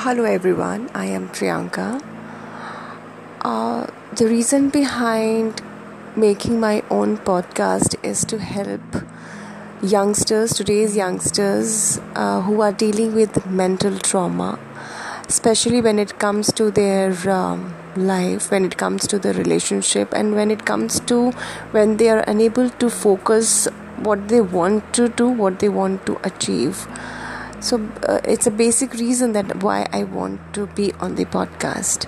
Hello everyone, I am Priyanka. Uh, the reason behind making my own podcast is to help youngsters, today's youngsters uh, who are dealing with mental trauma, especially when it comes to their um, life, when it comes to the relationship, and when it comes to when they are unable to focus what they want to do, what they want to achieve so uh, it's a basic reason that why i want to be on the podcast